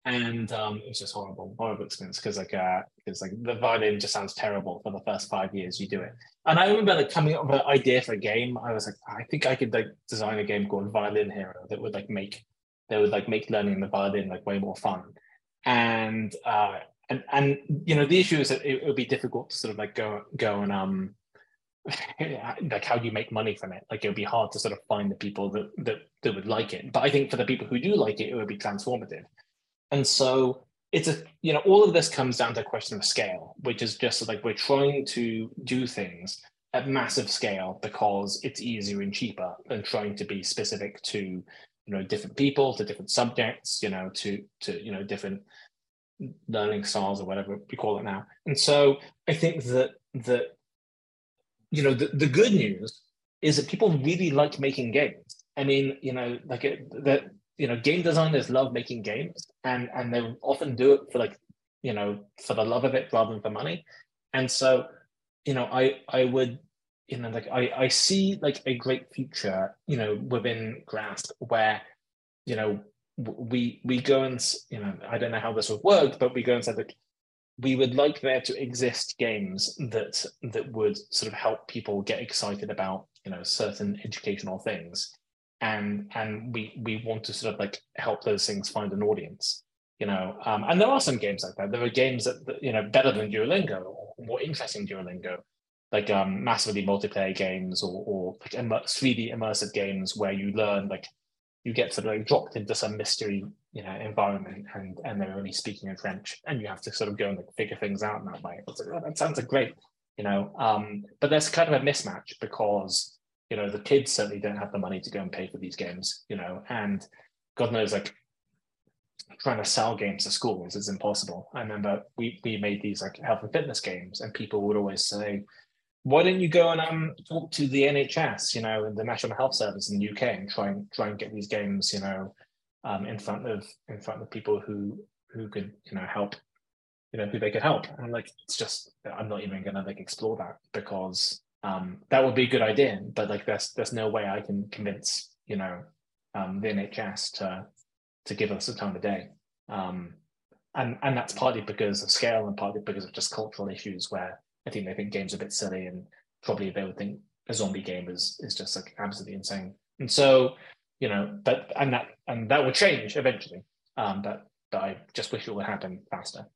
and um, it was just horrible, horrible experience because like uh, because like the violin just sounds terrible for the first five years you do it. And I remember like coming up with an idea for a game. I was like, I think I could like design a game called Violin Hero that would like make that would like make learning the violin like way more fun. And uh, and and you know the issue is that it, it would be difficult to sort of like go go and um like how do you make money from it? Like it would be hard to sort of find the people that that that would like it. But I think for the people who do like it, it would be transformative. And so it's a you know all of this comes down to a question of scale, which is just like we're trying to do things at massive scale because it's easier and cheaper than trying to be specific to you know different people to different subjects you know to to you know different learning styles or whatever we call it now. And so i think that that you know the, the good news is that people really like making games. I mean you know like it, that you know game designers love making games and and they often do it for like you know for the love of it rather than for money. And so you know i i would you know, like I, I see like a great future, you know, within Grasp where, you know, we we go and you know, I don't know how this would work, but we go and say that we would like there to exist games that that would sort of help people get excited about, you know, certain educational things. And and we we want to sort of like help those things find an audience you know um, and there are some games like that there are games that, that you know better than duolingo or more interesting duolingo like um, massively multiplayer games or, or like 3D immersive games where you learn like you get sort of like dropped into some mystery you know environment and and they're only speaking in French and you have to sort of go and like figure things out in that way. Like, oh, that sounds like great, you know. Um, but there's kind of a mismatch because you know the kids certainly don't have the money to go and pay for these games, you know, and God knows like trying to sell games to schools is impossible. I remember we we made these like health and fitness games and people would always say, why don't you go and um, talk to the NHS, you know, the National Health Service in the UK and try and try and get these games, you know, um, in front of in front of people who who could, you know, help, you know, who they could help. And like, it's just I'm not even gonna like explore that because um, that would be a good idea, but like there's there's no way I can convince, you know, um, the NHS to to give us a time of day. Um, and and that's partly because of scale and partly because of just cultural issues where I think they think games are a bit silly, and probably they would think a zombie game is is just like absolutely insane. And so, you know, but and that and that will change eventually. Um, but but I just wish it would happen faster.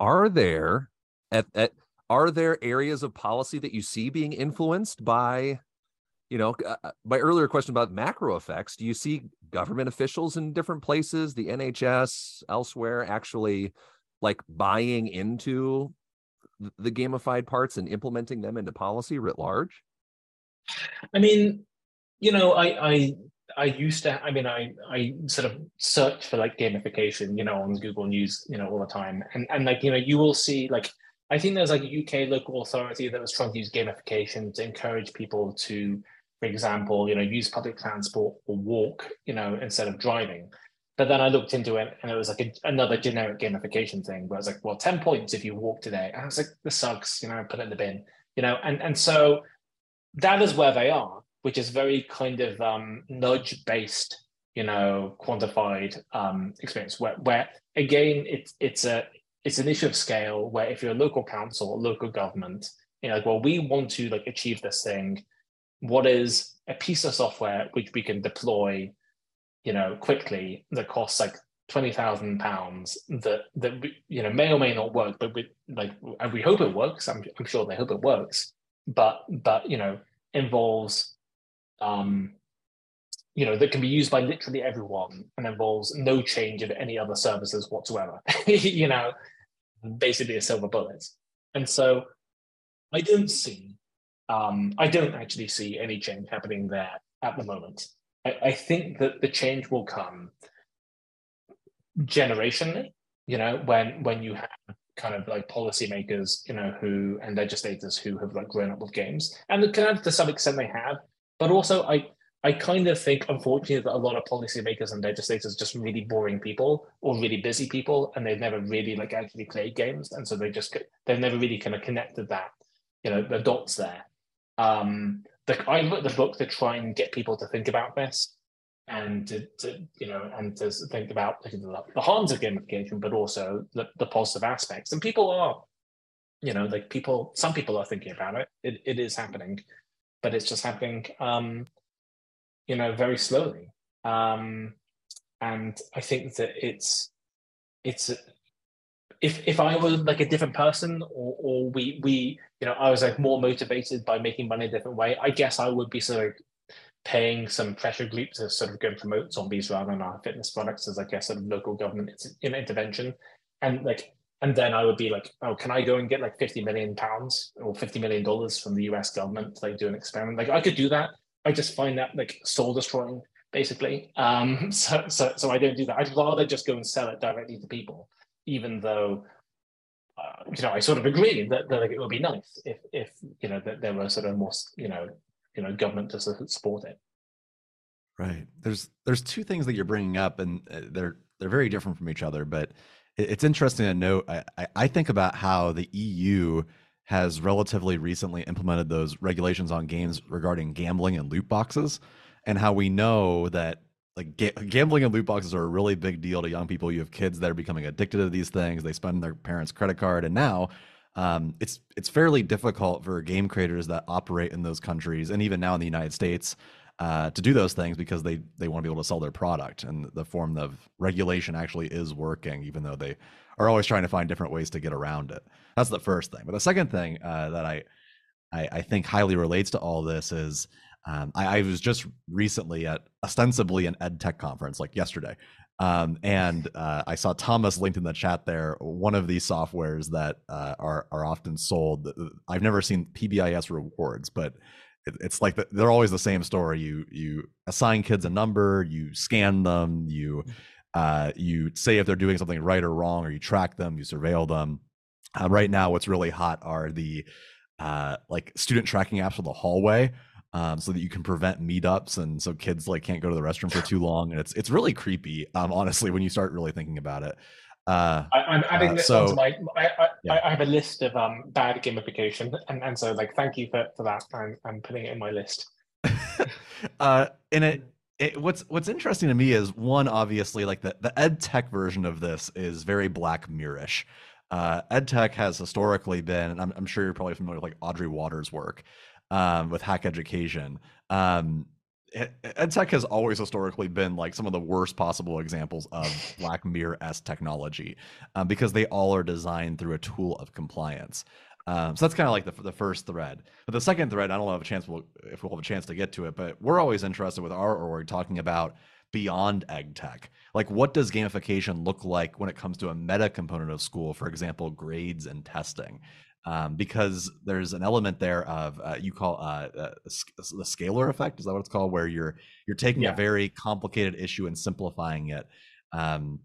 Are there at, at are there areas of policy that you see being influenced by you know uh, uh my earlier question about macro effects do you see government officials in different places the nhs elsewhere actually like buying into the gamified parts and implementing them into policy writ large? I mean, you know, I I I used to. I mean, I I sort of search for like gamification, you know, on Google News, you know, all the time, and and like you know, you will see like I think there's like a UK local authority that was trying to use gamification to encourage people to, for example, you know, use public transport or walk, you know, instead of driving. But then I looked into it and it was like a, another generic gamification thing where I was like, well, 10 points if you walk today. And I was like, this sucks, you know, put it in the bin, you know, and, and so that is where they are, which is very kind of um, nudge based, you know, quantified um, experience where, where again, it's, it's a, it's an issue of scale where if you're a local council or local government, you know, like, well, we want to like achieve this thing. What is a piece of software which we can deploy you know, quickly that costs like twenty thousand pounds that that you know may or may not work, but we like and we hope it works. I'm I'm sure they hope it works, but but you know involves um you know that can be used by literally everyone and involves no change of any other services whatsoever. you know, basically a silver bullet. And so I don't see um I don't actually see any change happening there at the moment. I, I think that the change will come generationally, you know, when when you have kind of like policymakers, you know, who and legislators who have like grown up with games. And kind of to some extent they have. But also I I kind of think, unfortunately, that a lot of policymakers and legislators just really boring people or really busy people, and they've never really like actually played games, and so they just they've never really kind of connected that, you know, the dots there. Um, the, I wrote the book to try and get people to think about this and to, to you know and to think about the harms of gamification but also the, the positive aspects. And people are you know like people some people are thinking about it. It, it is happening but it's just happening um you know very slowly. Um and i think that it's it's if if I was like a different person or or we we you know I was like more motivated by making money a different way, I guess I would be sort of paying some pressure group to sort of go and promote zombies rather than our fitness products as I guess sort of local government intervention. And like and then I would be like, oh, can I go and get like 50 million pounds or 50 million dollars from the US government to like do an experiment? Like I could do that. I just find that like soul destroying basically. Um so so so I don't do that. I'd rather just go and sell it directly to people even though uh, you know I sort of agree that, that like, it would be nice if if you know that there were sort of more you know you know government to support it. Right. There's there's two things that you're bringing up, and uh, they're they're very different from each other. But it's interesting to note. I, I think about how the EU has relatively recently implemented those regulations on games regarding gambling and loot boxes, and how we know that like ga- gambling and loot boxes are a really big deal to young people. You have kids that are becoming addicted to these things. They spend their parents' credit card, and now um, it's it's fairly difficult for game creators that operate in those countries, and even now in the United States, uh, to do those things because they they want to be able to sell their product, and the form of regulation actually is working, even though they are always trying to find different ways to get around it. That's the first thing. But the second thing uh, that I, I I think highly relates to all this is um, I, I, was just recently at ostensibly an ed tech conference, like yesterday, um, and uh, I saw Thomas linked in the chat there. One of these softwares that uh, are are often sold. I've never seen PBIS rewards, but it, it's like the, they're always the same story. You you assign kids a number, you scan them, you mm. uh, you say if they're doing something right or wrong, or you track them, you surveil them. Uh, right now, what's really hot are the uh, like student tracking apps for the hallway um, so that you can prevent meetups and so kids like can't go to the restroom for too long and it's it's really creepy um, honestly when you start really thinking about it uh, I, am adding uh, this so, onto my. I, I, yeah. I, have a list of um, bad gamification, and, and so like thank you for, for that. I'm, I'm putting it in my list. uh, and it, it what's what's interesting to me is one obviously like the the ed tech version of this is very Black Mirrorish. Uh, ed tech has historically been, and I'm, I'm sure you're probably familiar with like Audrey Watters' work um, with hack education. Um, EdTech has always historically been like some of the worst possible examples of Black Mirror s technology um, because they all are designed through a tool of compliance. Um, so that's kind of like the, the first thread. But the second thread, I don't know if a chance we'll, if we'll have a chance to get to it, but we're always interested with our org talking about beyond ed tech. Like, what does gamification look like when it comes to a meta component of school? For example, grades and testing. Um, because there's an element there of uh, you call uh, uh, the scalar effect. Is that what it's called? Where you're you're taking yeah. a very complicated issue and simplifying it. Um,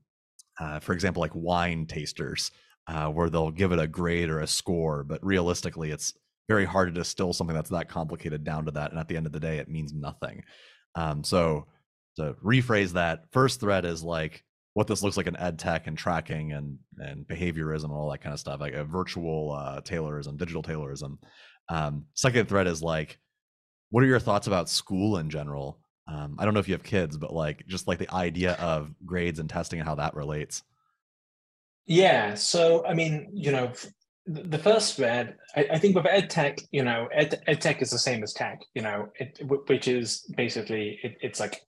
uh, for example, like wine tasters, uh, where they'll give it a grade or a score, but realistically, it's very hard to distill something that's that complicated down to that. And at the end of the day, it means nothing. Um, so to rephrase that, first thread is like what this looks like in ed tech and tracking and and behaviorism and all that kind of stuff, like a virtual uh, Taylorism, digital Taylorism. Um, second thread is like, what are your thoughts about school in general? Um, I don't know if you have kids, but like just like the idea of grades and testing and how that relates. Yeah. So I mean, you know, the first thread, I, I think with ed tech, you know, ed, ed tech is the same as tech, you know, it, which is basically it, it's like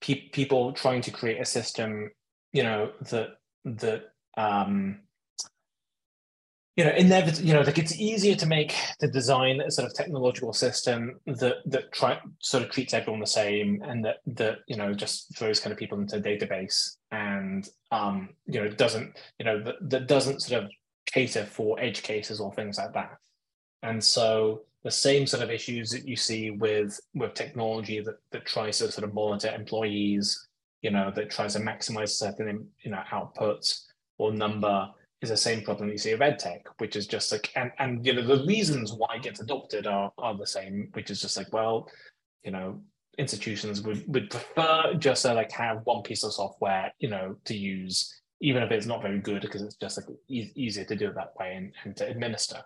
pe- people trying to create a system you know that that um you know inevitably you know like it's easier to make the design a sort of technological system that that try sort of treats everyone the same and that that you know just throws kind of people into a database and um you know doesn't you know that, that doesn't sort of cater for edge cases or things like that. And so the same sort of issues that you see with with technology that that tries to sort of monitor employees you know, that tries to maximize certain, you know, outputs or number is the same problem you see of edtech, which is just like, and, and you know, the reasons why it gets adopted are, are the same, which is just like, well, you know, institutions would, would prefer just to like have one piece of software, you know, to use, even if it's not very good, because it's just like e- easier to do it that way and, and to administer.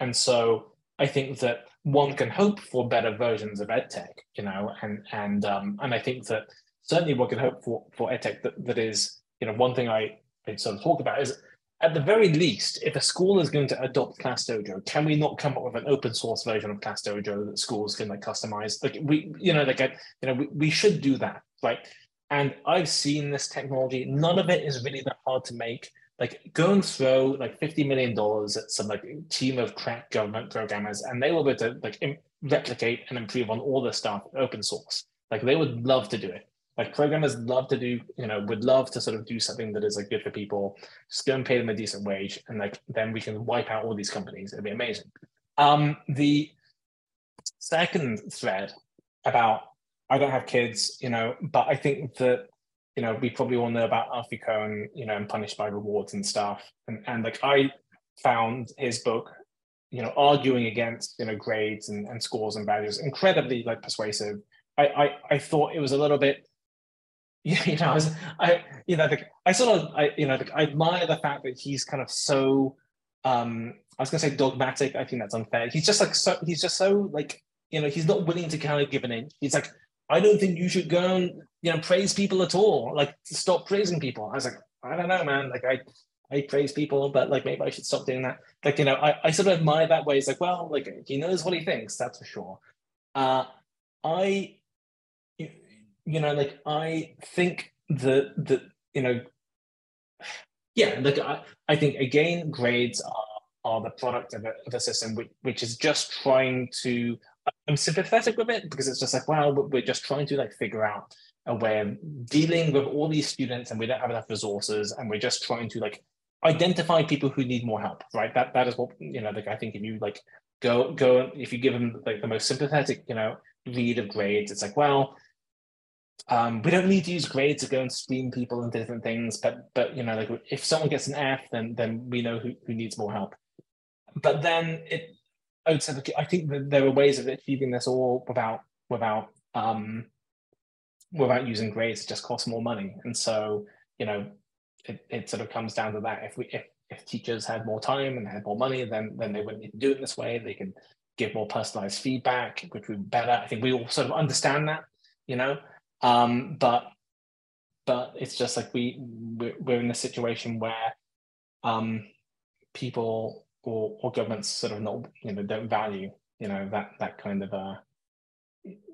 And so I think that one can hope for better versions of edtech, you know, and and um, and I think that certainly one can hope for for edtech that, that is, you know, one thing I, I sort of talk about is at the very least, if a school is going to adopt Class Dojo, can we not come up with an open source version of Class Dojo that schools can like customize? Like we, you know, like you know, we, we should do that, right? And I've seen this technology. None of it is really that hard to make. Like go and throw like fifty million dollars at some like team of crack government programmers, and they will be able to like Im- replicate and improve on all this stuff open source. Like they would love to do it like programmers love to do you know would love to sort of do something that is like good for people just go and pay them a decent wage and like then we can wipe out all these companies. It'd be amazing. Um the second thread about i don't have kids you know but i think that you know we probably all know about alfie Kohn, you know and punished by rewards and stuff. And and like i found his book you know arguing against you know grades and, and scores and values incredibly like persuasive. I, I I thought it was a little bit you know, I, was, I you know, like, I sort of, I, you know, like, I admire the fact that he's kind of so, um, I was gonna say dogmatic. I think that's unfair. He's just like so. He's just so like, you know, he's not willing to kind of give an inch. He's like, I don't think you should go and you know praise people at all. Like, stop praising people. I was like, I don't know, man. Like, I, I praise people, but like maybe I should stop doing that. Like, you know, I, I sort of admire that way. It's like, well, like he knows what he thinks. That's for sure. Uh, I you know, like I think that that you know, yeah, like I, I think again, grades are are the product of a, of a system which, which is just trying to. I'm sympathetic with it because it's just like, well, we're just trying to like figure out a way of dealing with all these students, and we don't have enough resources, and we're just trying to like identify people who need more help, right? That that is what you know. Like I think if you like go go if you give them like the most sympathetic, you know, read of grades, it's like, well, um, we don't need to use grades to go and screen people into different things, but but you know, like if someone gets an F, then then we know who, who needs more help. But then it, I would say, look, I think that there are ways of achieving this all without without um, without using grades. It just costs more money, and so you know, it, it sort of comes down to that. If we if if teachers had more time and had more money, then then they wouldn't need to do it this way. They could give more personalized feedback, which would be better. I think we all sort of understand that, you know. Um, but but it's just like we we're in a situation where um, people or, or governments sort of not you know don't value you know that that kind of uh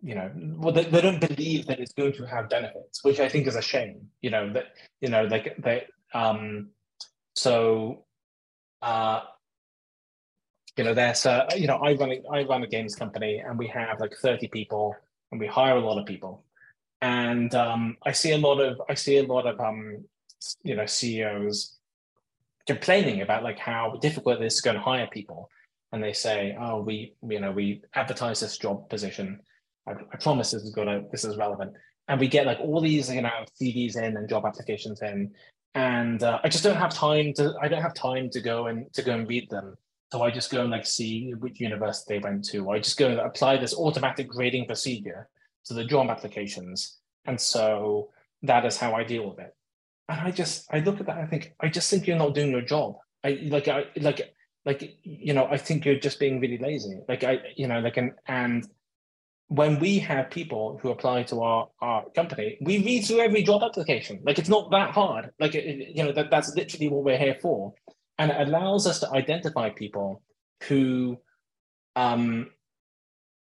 you know well they, they don't believe that it's going to have benefits which i think is a shame you know that you know like they um so uh you know there's uh you know i run a, i run a games company and we have like 30 people and we hire a lot of people and um, I see a lot of I see a lot of um, you know CEOs complaining about like how difficult it is to go and hire people, and they say, "Oh, we you know we advertise this job position. I, I promise this is gonna this is relevant." And we get like all these you know CVs in and job applications in, and uh, I just don't have time to I don't have time to go and to go and read them. So I just go and like see which university they went to. I just go and apply this automatic grading procedure to the job applications, and so that is how I deal with it. And I just I look at that. I think I just think you're not doing your job. I like I like like you know I think you're just being really lazy. Like I you know like and and when we have people who apply to our, our company, we read through every job application. Like it's not that hard. Like it, you know that that's literally what we're here for, and it allows us to identify people who, um,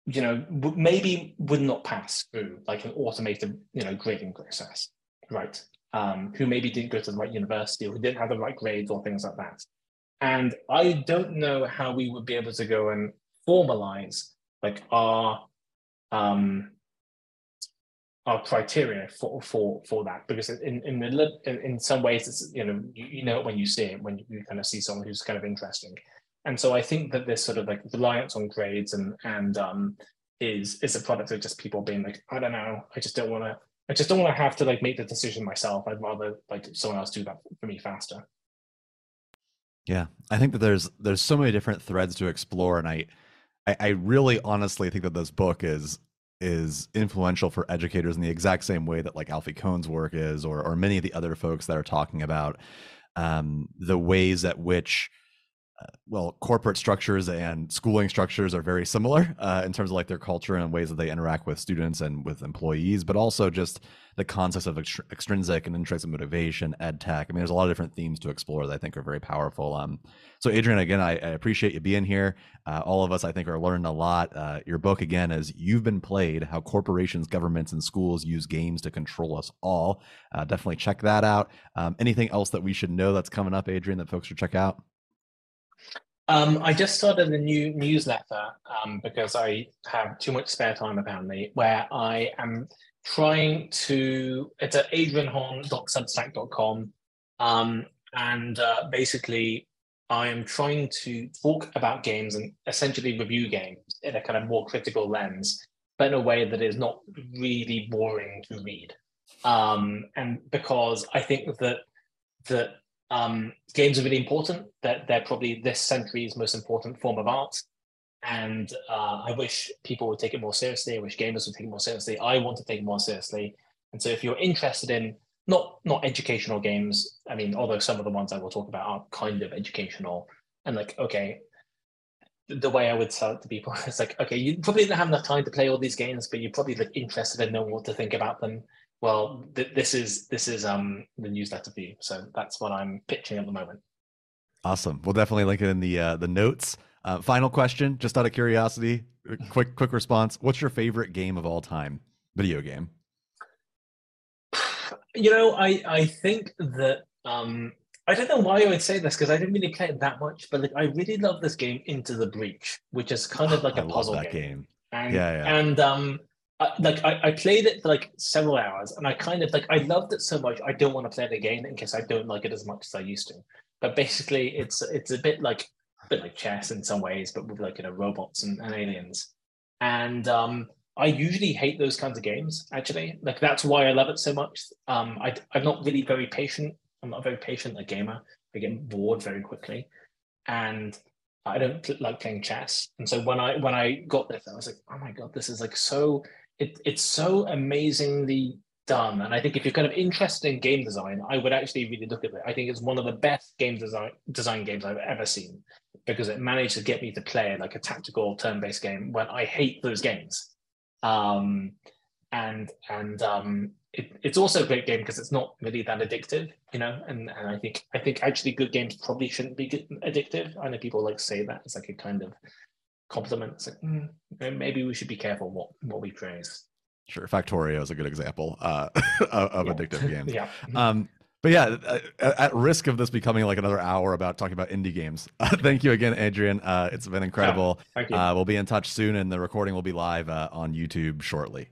you know, maybe would not pass through like an automated you know grading process, right? Um, who maybe didn't go to the right university or who didn't have the right grades or things like that. And I don't know how we would be able to go and formalize like our um, our criteria for for for that because in in the in, in some ways it's you know you, you know when you see it when you kind of see someone who's kind of interesting and so i think that this sort of like reliance on grades and and um is is a product of just people being like i don't know. I just don't want to i just don't want to have to like make the decision myself. I'd rather like someone else do that for me faster. Yeah. I think that there's there's so many different threads to explore and i I, I really honestly think that this book is is influential for educators in the exact same way that like Alfie Kohn's work is, or or many of the other folks that are talking about um, the ways at which well, corporate structures and schooling structures are very similar uh, in terms of like their culture and ways that they interact with students and with employees, but also just the concepts of ext- extrinsic and intrinsic motivation, ed tech. I mean, there's a lot of different themes to explore that I think are very powerful. Um, so, Adrian, again, I, I appreciate you being here. Uh, all of us, I think, are learning a lot. Uh, your book, again, is You've Been Played How Corporations, Governments, and Schools Use Games to Control Us All. Uh, definitely check that out. Um, anything else that we should know that's coming up, Adrian, that folks should check out? Um, I just started a new newsletter um, because I have too much spare time apparently, where I am trying to. It's at adrianhon.substack.com, um, and uh, basically, I am trying to talk about games and essentially review games in a kind of more critical lens, but in a way that is not really boring to read. Um, and because I think that that um, games are really important. That they're, probably this century's most important form of art. And uh, I wish people would take it more seriously. I wish gamers would take it more seriously. I want to take it more seriously. And so, if you're interested in not not educational games, I mean, although some of the ones I will talk about are kind of educational, and like, okay, the way I would sell it to people is like, okay, you probably don't have enough time to play all these games, but you're probably like interested in knowing what to think about them well, th- this is this is um the newsletter view. So that's what I'm pitching at the moment. Awesome. We'll definitely link it in the uh, the notes. Uh, final question, just out of curiosity, quick quick response. What's your favorite game of all time? Video game. You know, I I think that um I don't know why I would say this because I didn't really play it that much, but like I really love this game Into the Breach, which is kind of like a puzzle game. game. And, yeah, yeah. And um like I, I played it for like several hours and I kind of like I loved it so much I don't want to play it again in case I don't like it as much as I used to. But basically it's it's a bit like a bit like chess in some ways, but with like you know robots and, and aliens. And um I usually hate those kinds of games actually. Like that's why I love it so much. Um I I'm not really very patient. I'm not very patient a gamer. I get bored very quickly. And I don't like playing chess. And so when I when I got this, I was like, oh my god, this is like so it, it's so amazingly done. And I think if you're kind of interested in game design, I would actually really look at it. I think it's one of the best game design design games I've ever seen because it managed to get me to play like a tactical turn-based game when I hate those games. Um, and and um, it, it's also a great game because it's not really that addictive, you know. And, and I think I think actually good games probably shouldn't be addictive. I know people like say that it's like a kind of compliments. Mm, maybe we should be careful what what we praise. Sure, Factorio is a good example uh, of, yeah. addictive games. yeah. Um, but yeah, uh, at risk of this becoming like another hour about talking about indie games, uh, thank you again, Adrian. Uh, it's been incredible. Yeah, thank you. Uh, we'll be in touch soon, and the recording will be live uh, on YouTube shortly.